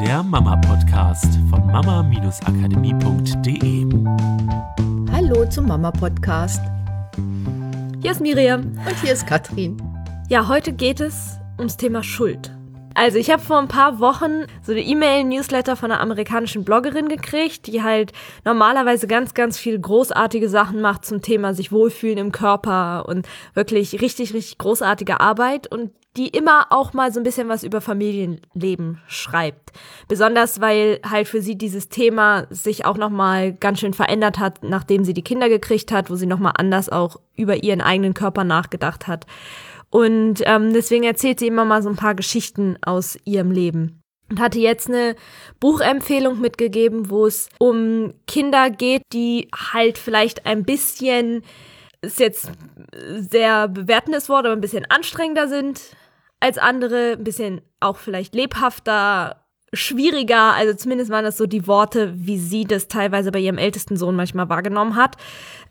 der Mama-Podcast von mama-akademie.de. Hallo zum Mama-Podcast. Hier ist Miriam. Und hier ist Katrin. Ja, heute geht es ums Thema Schuld. Also ich habe vor ein paar Wochen so eine E-Mail-Newsletter von einer amerikanischen Bloggerin gekriegt, die halt normalerweise ganz, ganz viel großartige Sachen macht zum Thema sich wohlfühlen im Körper und wirklich richtig, richtig großartige Arbeit und die immer auch mal so ein bisschen was über Familienleben schreibt. Besonders weil halt für sie dieses Thema sich auch noch mal ganz schön verändert hat, nachdem sie die Kinder gekriegt hat, wo sie noch mal anders auch über ihren eigenen Körper nachgedacht hat. Und ähm, deswegen erzählt sie immer mal so ein paar Geschichten aus ihrem Leben. Und hatte jetzt eine Buchempfehlung mitgegeben, wo es um Kinder geht, die halt vielleicht ein bisschen, ist jetzt sehr bewertendes Wort, aber ein bisschen anstrengender sind als andere, ein bisschen auch vielleicht lebhafter, schwieriger. Also zumindest waren das so die Worte, wie sie das teilweise bei ihrem ältesten Sohn manchmal wahrgenommen hat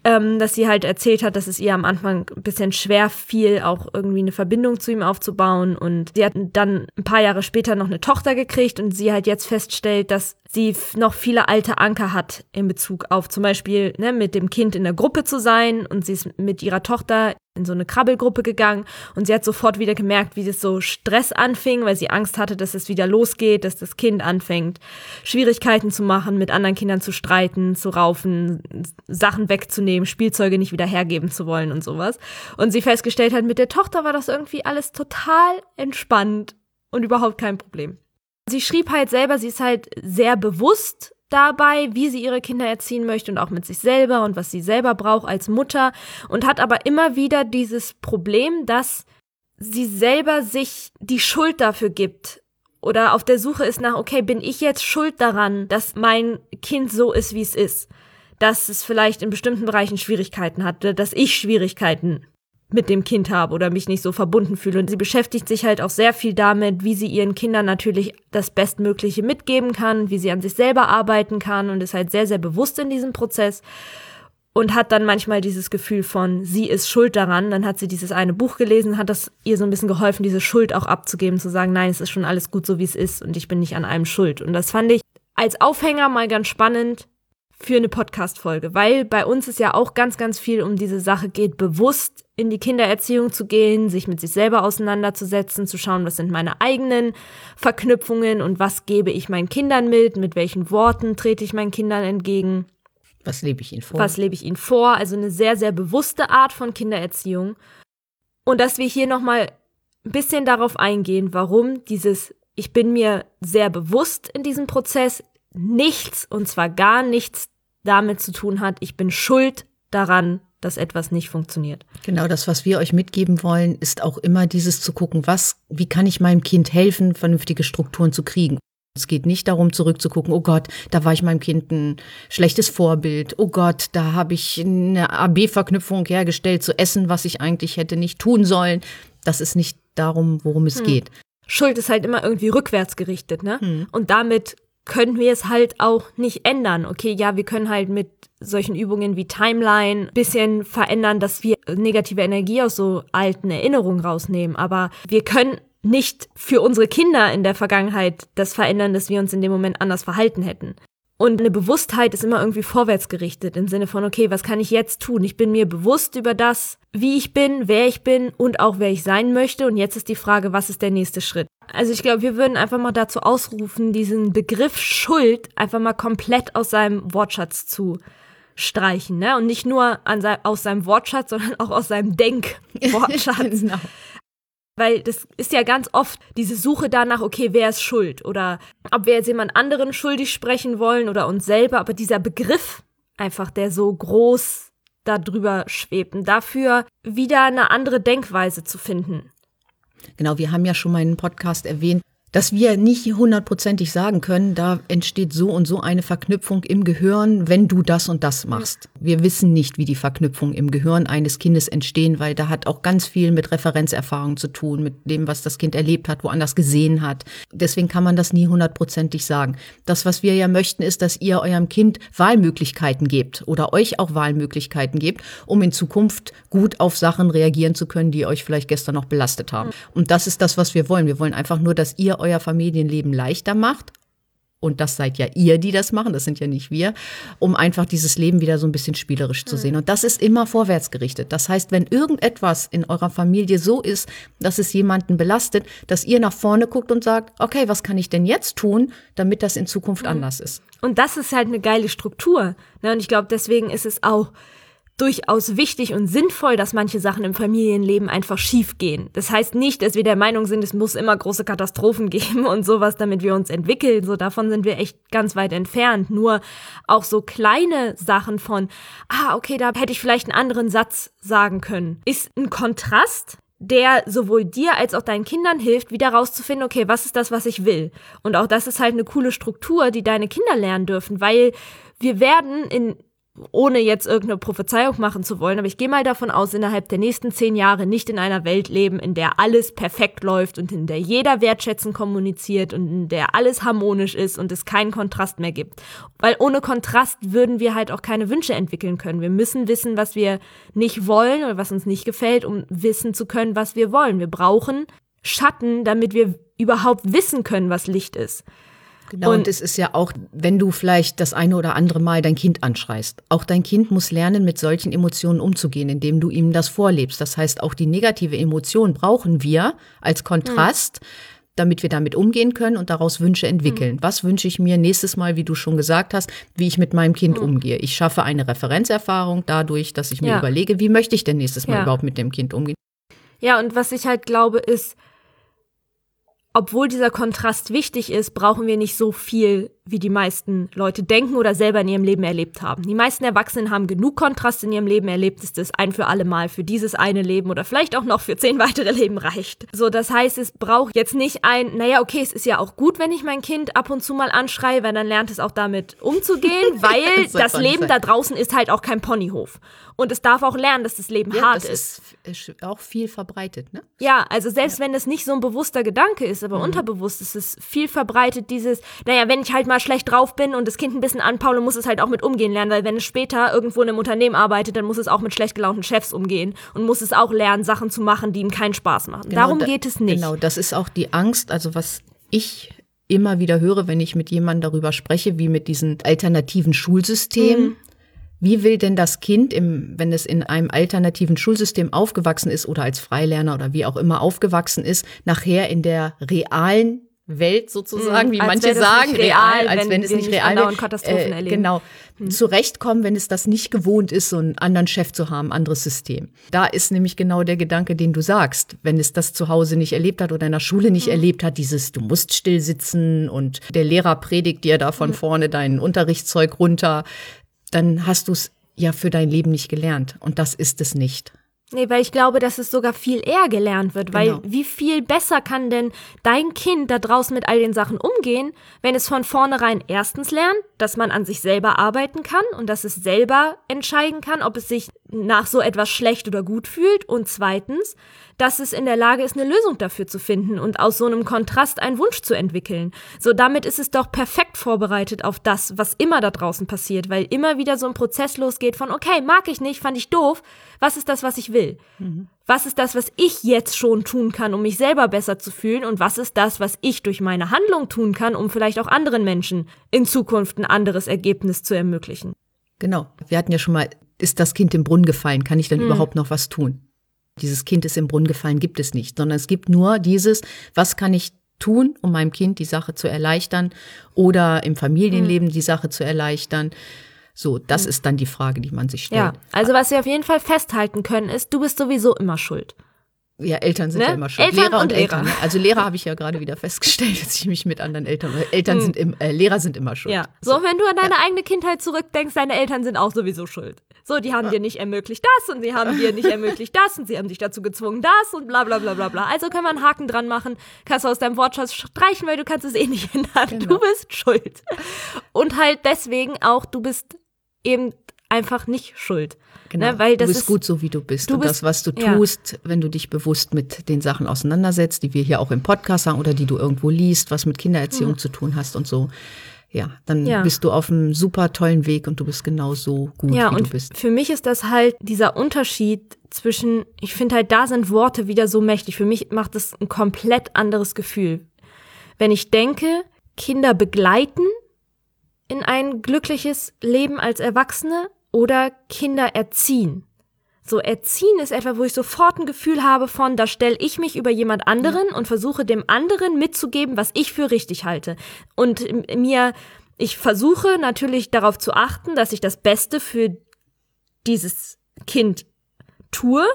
ähm, dass sie halt erzählt hat, dass es ihr am Anfang ein bisschen schwer fiel, auch irgendwie eine Verbindung zu ihm aufzubauen. Und sie hat dann ein paar Jahre später noch eine Tochter gekriegt und sie halt jetzt feststellt, dass sie noch viele alte Anker hat in Bezug auf zum Beispiel ne, mit dem Kind in der Gruppe zu sein und sie ist mit ihrer Tochter in so eine Krabbelgruppe gegangen und sie hat sofort wieder gemerkt, wie das so Stress anfing, weil sie Angst hatte, dass es wieder losgeht, dass das Kind anfängt, Schwierigkeiten zu machen, mit anderen Kindern zu streiten, zu raufen, Sachen wegzunehmen, Spielzeuge nicht wieder hergeben zu wollen und sowas. Und sie festgestellt hat, mit der Tochter war das irgendwie alles total entspannt und überhaupt kein Problem. Sie schrieb halt selber, sie ist halt sehr bewusst dabei, wie sie ihre Kinder erziehen möchte und auch mit sich selber und was sie selber braucht als Mutter und hat aber immer wieder dieses Problem, dass sie selber sich die Schuld dafür gibt oder auf der Suche ist nach, okay, bin ich jetzt schuld daran, dass mein Kind so ist, wie es ist? Dass es vielleicht in bestimmten Bereichen Schwierigkeiten hatte, dass ich Schwierigkeiten mit dem Kind habe oder mich nicht so verbunden fühle. Und sie beschäftigt sich halt auch sehr viel damit, wie sie ihren Kindern natürlich das Bestmögliche mitgeben kann, wie sie an sich selber arbeiten kann und ist halt sehr, sehr bewusst in diesem Prozess und hat dann manchmal dieses Gefühl von, sie ist schuld daran. Dann hat sie dieses eine Buch gelesen, hat das ihr so ein bisschen geholfen, diese Schuld auch abzugeben, zu sagen, nein, es ist schon alles gut so, wie es ist und ich bin nicht an einem schuld. Und das fand ich als Aufhänger mal ganz spannend, für eine Podcast-Folge, weil bei uns es ja auch ganz, ganz viel um diese Sache geht, bewusst in die Kindererziehung zu gehen, sich mit sich selber auseinanderzusetzen, zu schauen, was sind meine eigenen Verknüpfungen und was gebe ich meinen Kindern mit, mit welchen Worten trete ich meinen Kindern entgegen. Was lebe ich ihnen vor? Was lebe ich ihnen vor? Also eine sehr, sehr bewusste Art von Kindererziehung. Und dass wir hier nochmal ein bisschen darauf eingehen, warum dieses, ich bin mir sehr bewusst in diesem Prozess, nichts, und zwar gar nichts damit zu tun hat, ich bin schuld daran, dass etwas nicht funktioniert. Genau, das, was wir euch mitgeben wollen, ist auch immer dieses zu gucken, was, wie kann ich meinem Kind helfen, vernünftige Strukturen zu kriegen. Es geht nicht darum, zurückzugucken, oh Gott, da war ich meinem Kind ein schlechtes Vorbild. Oh Gott, da habe ich eine AB-Verknüpfung hergestellt zu essen, was ich eigentlich hätte nicht tun sollen. Das ist nicht darum, worum es hm. geht. Schuld ist halt immer irgendwie rückwärts gerichtet, ne? Hm. Und damit können wir es halt auch nicht ändern. Okay, ja, wir können halt mit solchen Übungen wie Timeline bisschen verändern, dass wir negative Energie aus so alten Erinnerungen rausnehmen. Aber wir können nicht für unsere Kinder in der Vergangenheit das verändern, dass wir uns in dem Moment anders verhalten hätten. Und eine Bewusstheit ist immer irgendwie vorwärts gerichtet im Sinne von, okay, was kann ich jetzt tun? Ich bin mir bewusst über das, wie ich bin, wer ich bin und auch wer ich sein möchte. Und jetzt ist die Frage, was ist der nächste Schritt? Also ich glaube, wir würden einfach mal dazu ausrufen, diesen Begriff Schuld einfach mal komplett aus seinem Wortschatz zu streichen. Ne? Und nicht nur sein, aus seinem Wortschatz, sondern auch aus seinem Denkwortschatz. genau. Weil das ist ja ganz oft diese Suche danach, okay, wer ist schuld? Oder ob wir jetzt jemand anderen schuldig sprechen wollen oder uns selber. Aber dieser Begriff einfach, der so groß darüber schwebt. Und dafür wieder eine andere Denkweise zu finden. Genau, wir haben ja schon mal einen Podcast erwähnt, dass wir nicht hundertprozentig sagen können, da entsteht so und so eine Verknüpfung im Gehirn, wenn du das und das machst. Wir wissen nicht, wie die Verknüpfung im Gehirn eines Kindes entstehen, weil da hat auch ganz viel mit Referenzerfahrung zu tun, mit dem, was das Kind erlebt hat, woanders gesehen hat. Deswegen kann man das nie hundertprozentig sagen. Das, was wir ja möchten, ist, dass ihr eurem Kind Wahlmöglichkeiten gebt oder euch auch Wahlmöglichkeiten gebt, um in Zukunft gut auf Sachen reagieren zu können, die euch vielleicht gestern noch belastet haben. Und das ist das, was wir wollen. Wir wollen einfach nur, dass ihr euer Familienleben leichter macht und das seid ja ihr, die das machen, das sind ja nicht wir, um einfach dieses Leben wieder so ein bisschen spielerisch zu sehen. Und das ist immer vorwärts gerichtet. Das heißt, wenn irgendetwas in eurer Familie so ist, dass es jemanden belastet, dass ihr nach vorne guckt und sagt, okay, was kann ich denn jetzt tun, damit das in Zukunft anders ist? Und das ist halt eine geile Struktur. Ne? Und ich glaube, deswegen ist es auch durchaus wichtig und sinnvoll, dass manche Sachen im Familienleben einfach schief gehen. Das heißt nicht, dass wir der Meinung sind, es muss immer große Katastrophen geben und sowas, damit wir uns entwickeln. So davon sind wir echt ganz weit entfernt. Nur auch so kleine Sachen von, ah, okay, da hätte ich vielleicht einen anderen Satz sagen können, ist ein Kontrast, der sowohl dir als auch deinen Kindern hilft, wieder rauszufinden, okay, was ist das, was ich will? Und auch das ist halt eine coole Struktur, die deine Kinder lernen dürfen, weil wir werden in ohne jetzt irgendeine Prophezeiung machen zu wollen, aber ich gehe mal davon aus, innerhalb der nächsten zehn Jahre nicht in einer Welt leben, in der alles perfekt läuft und in der jeder wertschätzen kommuniziert und in der alles harmonisch ist und es keinen Kontrast mehr gibt. Weil ohne Kontrast würden wir halt auch keine Wünsche entwickeln können. Wir müssen wissen, was wir nicht wollen oder was uns nicht gefällt, um wissen zu können, was wir wollen. Wir brauchen Schatten, damit wir überhaupt wissen können, was Licht ist. Genau, und, und es ist ja auch, wenn du vielleicht das eine oder andere Mal dein Kind anschreist. Auch dein Kind muss lernen, mit solchen Emotionen umzugehen, indem du ihm das vorlebst. Das heißt, auch die negative Emotion brauchen wir als Kontrast. Hm damit wir damit umgehen können und daraus Wünsche entwickeln. Mhm. Was wünsche ich mir nächstes Mal, wie du schon gesagt hast, wie ich mit meinem Kind mhm. umgehe? Ich schaffe eine Referenzerfahrung dadurch, dass ich mir ja. überlege, wie möchte ich denn nächstes Mal ja. überhaupt mit dem Kind umgehen? Ja, und was ich halt glaube, ist, obwohl dieser Kontrast wichtig ist, brauchen wir nicht so viel wie die meisten Leute denken oder selber in ihrem Leben erlebt haben. Die meisten Erwachsenen haben genug Kontrast in ihrem Leben erlebt, dass das ein für alle Mal für dieses eine Leben oder vielleicht auch noch für zehn weitere Leben reicht. So, das heißt, es braucht jetzt nicht ein, naja, okay, es ist ja auch gut, wenn ich mein Kind ab und zu mal anschreie, weil dann lernt es auch damit umzugehen, weil das, das Leben da draußen ist halt auch kein Ponyhof. Und es darf auch lernen, dass das Leben ja, hart das ist. ist auch viel verbreitet, ne? Ja, also selbst ja. wenn es nicht so ein bewusster Gedanke ist, aber mhm. unterbewusst ist es viel verbreitet, dieses, naja, wenn ich halt mal mal schlecht drauf bin und das Kind ein bisschen anpaule, muss es halt auch mit umgehen lernen, weil wenn es später irgendwo in einem Unternehmen arbeitet, dann muss es auch mit schlecht gelaunten Chefs umgehen und muss es auch lernen, Sachen zu machen, die ihm keinen Spaß machen. Genau, Darum da, geht es nicht. Genau, das ist auch die Angst, also was ich immer wieder höre, wenn ich mit jemandem darüber spreche, wie mit diesen alternativen Schulsystemen. Mhm. Wie will denn das Kind, im, wenn es in einem alternativen Schulsystem aufgewachsen ist oder als Freilerner oder wie auch immer aufgewachsen ist, nachher in der realen Welt sozusagen, wie als manche sagen, real, als wenn, wenn es nicht real wäre. Katastrophen äh, genau. Hm. Zurechtkommen, wenn es das nicht gewohnt ist, so einen anderen Chef zu haben, anderes System. Da ist nämlich genau der Gedanke, den du sagst. Wenn es das zu Hause nicht erlebt hat oder in der Schule nicht hm. erlebt hat, dieses, du musst still sitzen und der Lehrer predigt dir da von hm. vorne dein Unterrichtszeug runter, dann hast du es ja für dein Leben nicht gelernt. Und das ist es nicht. Nee, weil ich glaube, dass es sogar viel eher gelernt wird, weil genau. wie viel besser kann denn dein Kind da draußen mit all den Sachen umgehen, wenn es von vornherein erstens lernt, dass man an sich selber arbeiten kann und dass es selber entscheiden kann, ob es sich nach so etwas schlecht oder gut fühlt und zweitens, dass es in der Lage ist, eine Lösung dafür zu finden und aus so einem Kontrast einen Wunsch zu entwickeln. So damit ist es doch perfekt vorbereitet auf das, was immer da draußen passiert, weil immer wieder so ein Prozess losgeht von, okay, mag ich nicht, fand ich doof, was ist das, was ich will? Mhm. Was ist das, was ich jetzt schon tun kann, um mich selber besser zu fühlen? Und was ist das, was ich durch meine Handlung tun kann, um vielleicht auch anderen Menschen in Zukunft ein anderes Ergebnis zu ermöglichen? Genau. Wir hatten ja schon mal, ist das Kind im Brunnen gefallen? Kann ich denn hm. überhaupt noch was tun? Dieses Kind ist im Brunnen gefallen, gibt es nicht, sondern es gibt nur dieses, was kann ich tun, um meinem Kind die Sache zu erleichtern oder im Familienleben hm. die Sache zu erleichtern. So, das hm. ist dann die Frage, die man sich stellt. Ja, also was wir auf jeden Fall festhalten können, ist, du bist sowieso immer schuld. Ja, Eltern sind ne? ja immer schuld. Eltern Lehrer und, und Eltern. Lehrer. Ne? Also Lehrer habe ich ja gerade wieder festgestellt, dass ich mich mit anderen Eltern. Eltern hm. sind im, äh, Lehrer sind immer schuld. Ja. So, wenn du an deine ja. eigene Kindheit zurückdenkst, deine Eltern sind auch sowieso schuld. So, die haben ja. dir nicht ermöglicht das und sie haben dir nicht ermöglicht das und sie haben dich dazu gezwungen das und bla bla bla bla bla. Also können wir einen Haken dran machen, kannst du aus deinem Wortschatz streichen, weil du kannst es eh nicht ändern. Genau. Du bist schuld. Und halt deswegen auch, du bist eben einfach nicht schuld. Genau. Ne? Weil das du bist ist, gut so, wie du bist. Du und bist, das, was du tust, ja. wenn du dich bewusst mit den Sachen auseinandersetzt, die wir hier auch im Podcast haben oder die du irgendwo liest, was mit Kindererziehung mhm. zu tun hast und so. Ja, dann ja. bist du auf einem super tollen Weg und du bist genau so gut, ja, wie du bist. Für mich ist das halt dieser Unterschied zwischen, ich finde halt, da sind Worte wieder so mächtig. Für mich macht das ein komplett anderes Gefühl. Wenn ich denke, Kinder begleiten in ein glückliches Leben als Erwachsene oder Kinder erziehen. So erziehen ist etwa, wo ich sofort ein Gefühl habe von, da stelle ich mich über jemand anderen und versuche dem anderen mitzugeben, was ich für richtig halte. Und mir, ich versuche natürlich darauf zu achten, dass ich das Beste für dieses Kind tue.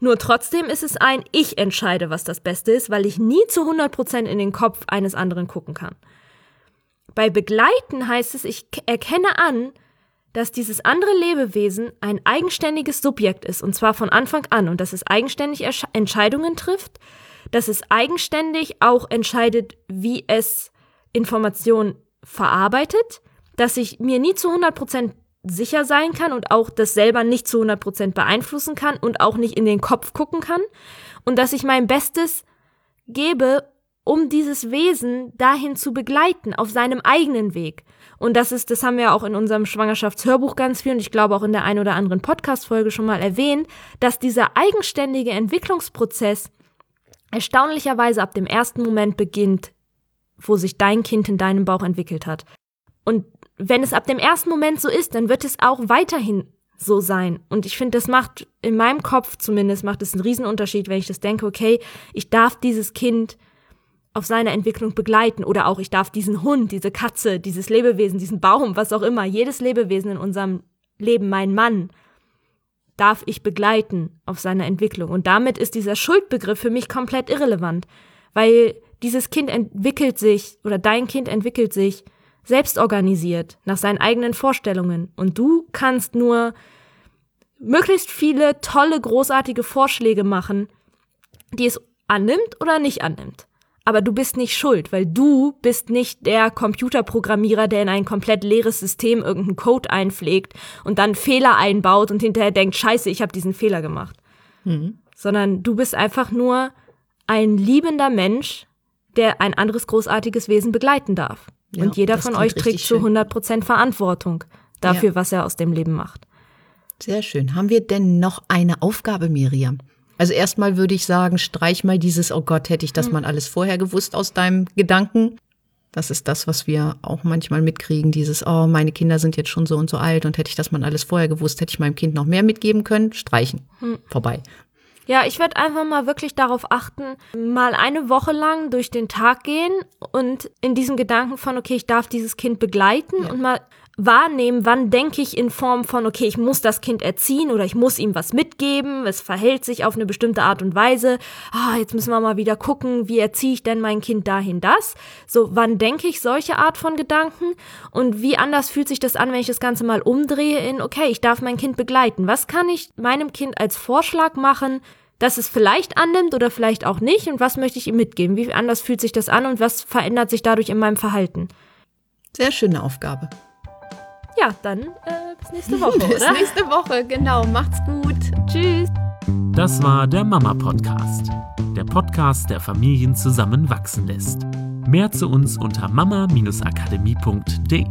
Nur trotzdem ist es ein, ich entscheide, was das Beste ist, weil ich nie zu 100% in den Kopf eines anderen gucken kann. Bei Begleiten heißt es, ich erkenne an, dass dieses andere Lebewesen ein eigenständiges Subjekt ist, und zwar von Anfang an, und dass es eigenständig Entscheidungen trifft, dass es eigenständig auch entscheidet, wie es Informationen verarbeitet, dass ich mir nie zu 100% sicher sein kann und auch das selber nicht zu 100% beeinflussen kann und auch nicht in den Kopf gucken kann und dass ich mein Bestes gebe, um dieses Wesen dahin zu begleiten, auf seinem eigenen Weg. Und das ist, das haben wir auch in unserem Schwangerschaftshörbuch ganz viel und ich glaube auch in der ein oder anderen Podcast-Folge schon mal erwähnt, dass dieser eigenständige Entwicklungsprozess erstaunlicherweise ab dem ersten Moment beginnt, wo sich dein Kind in deinem Bauch entwickelt hat. Und wenn es ab dem ersten Moment so ist, dann wird es auch weiterhin so sein. Und ich finde, das macht in meinem Kopf zumindest macht es einen Riesenunterschied, wenn ich das denke, okay, ich darf dieses Kind auf seiner Entwicklung begleiten oder auch ich darf diesen Hund, diese Katze, dieses Lebewesen, diesen Baum, was auch immer, jedes Lebewesen in unserem Leben, mein Mann, darf ich begleiten auf seiner Entwicklung. Und damit ist dieser Schuldbegriff für mich komplett irrelevant, weil dieses Kind entwickelt sich oder dein Kind entwickelt sich selbst organisiert nach seinen eigenen Vorstellungen und du kannst nur möglichst viele tolle, großartige Vorschläge machen, die es annimmt oder nicht annimmt aber du bist nicht schuld, weil du bist nicht der Computerprogrammierer, der in ein komplett leeres System irgendeinen Code einpflegt und dann Fehler einbaut und hinterher denkt, scheiße, ich habe diesen Fehler gemacht. Mhm. Sondern du bist einfach nur ein liebender Mensch, der ein anderes großartiges Wesen begleiten darf. Ja, und jeder von euch trägt zu 100 Prozent Verantwortung dafür, ja. was er aus dem Leben macht. Sehr schön. Haben wir denn noch eine Aufgabe, Miriam? Also erstmal würde ich sagen, streich mal dieses, oh Gott, hätte ich das mhm. mal alles vorher gewusst aus deinem Gedanken. Das ist das, was wir auch manchmal mitkriegen, dieses, oh, meine Kinder sind jetzt schon so und so alt und hätte ich das mal alles vorher gewusst, hätte ich meinem Kind noch mehr mitgeben können. Streichen. Mhm. Vorbei. Ja, ich werde einfach mal wirklich darauf achten, mal eine Woche lang durch den Tag gehen und in diesem Gedanken von, okay, ich darf dieses Kind begleiten ja. und mal wahrnehmen, wann denke ich in Form von, okay, ich muss das Kind erziehen oder ich muss ihm was mitgeben, es verhält sich auf eine bestimmte Art und Weise, ah, jetzt müssen wir mal wieder gucken, wie erziehe ich denn mein Kind dahin das? So, wann denke ich solche Art von Gedanken und wie anders fühlt sich das an, wenn ich das Ganze mal umdrehe in, okay, ich darf mein Kind begleiten. Was kann ich meinem Kind als Vorschlag machen, dass es vielleicht annimmt oder vielleicht auch nicht und was möchte ich ihm mitgeben? Wie anders fühlt sich das an und was verändert sich dadurch in meinem Verhalten? Sehr schöne Aufgabe. Ja, dann äh, bis nächste Woche, bis oder? Bis nächste Woche, genau. Macht's gut. Tschüss. Das war der Mama Podcast. Der Podcast, der Familien zusammenwachsen lässt. Mehr zu uns unter mama-akademie.de.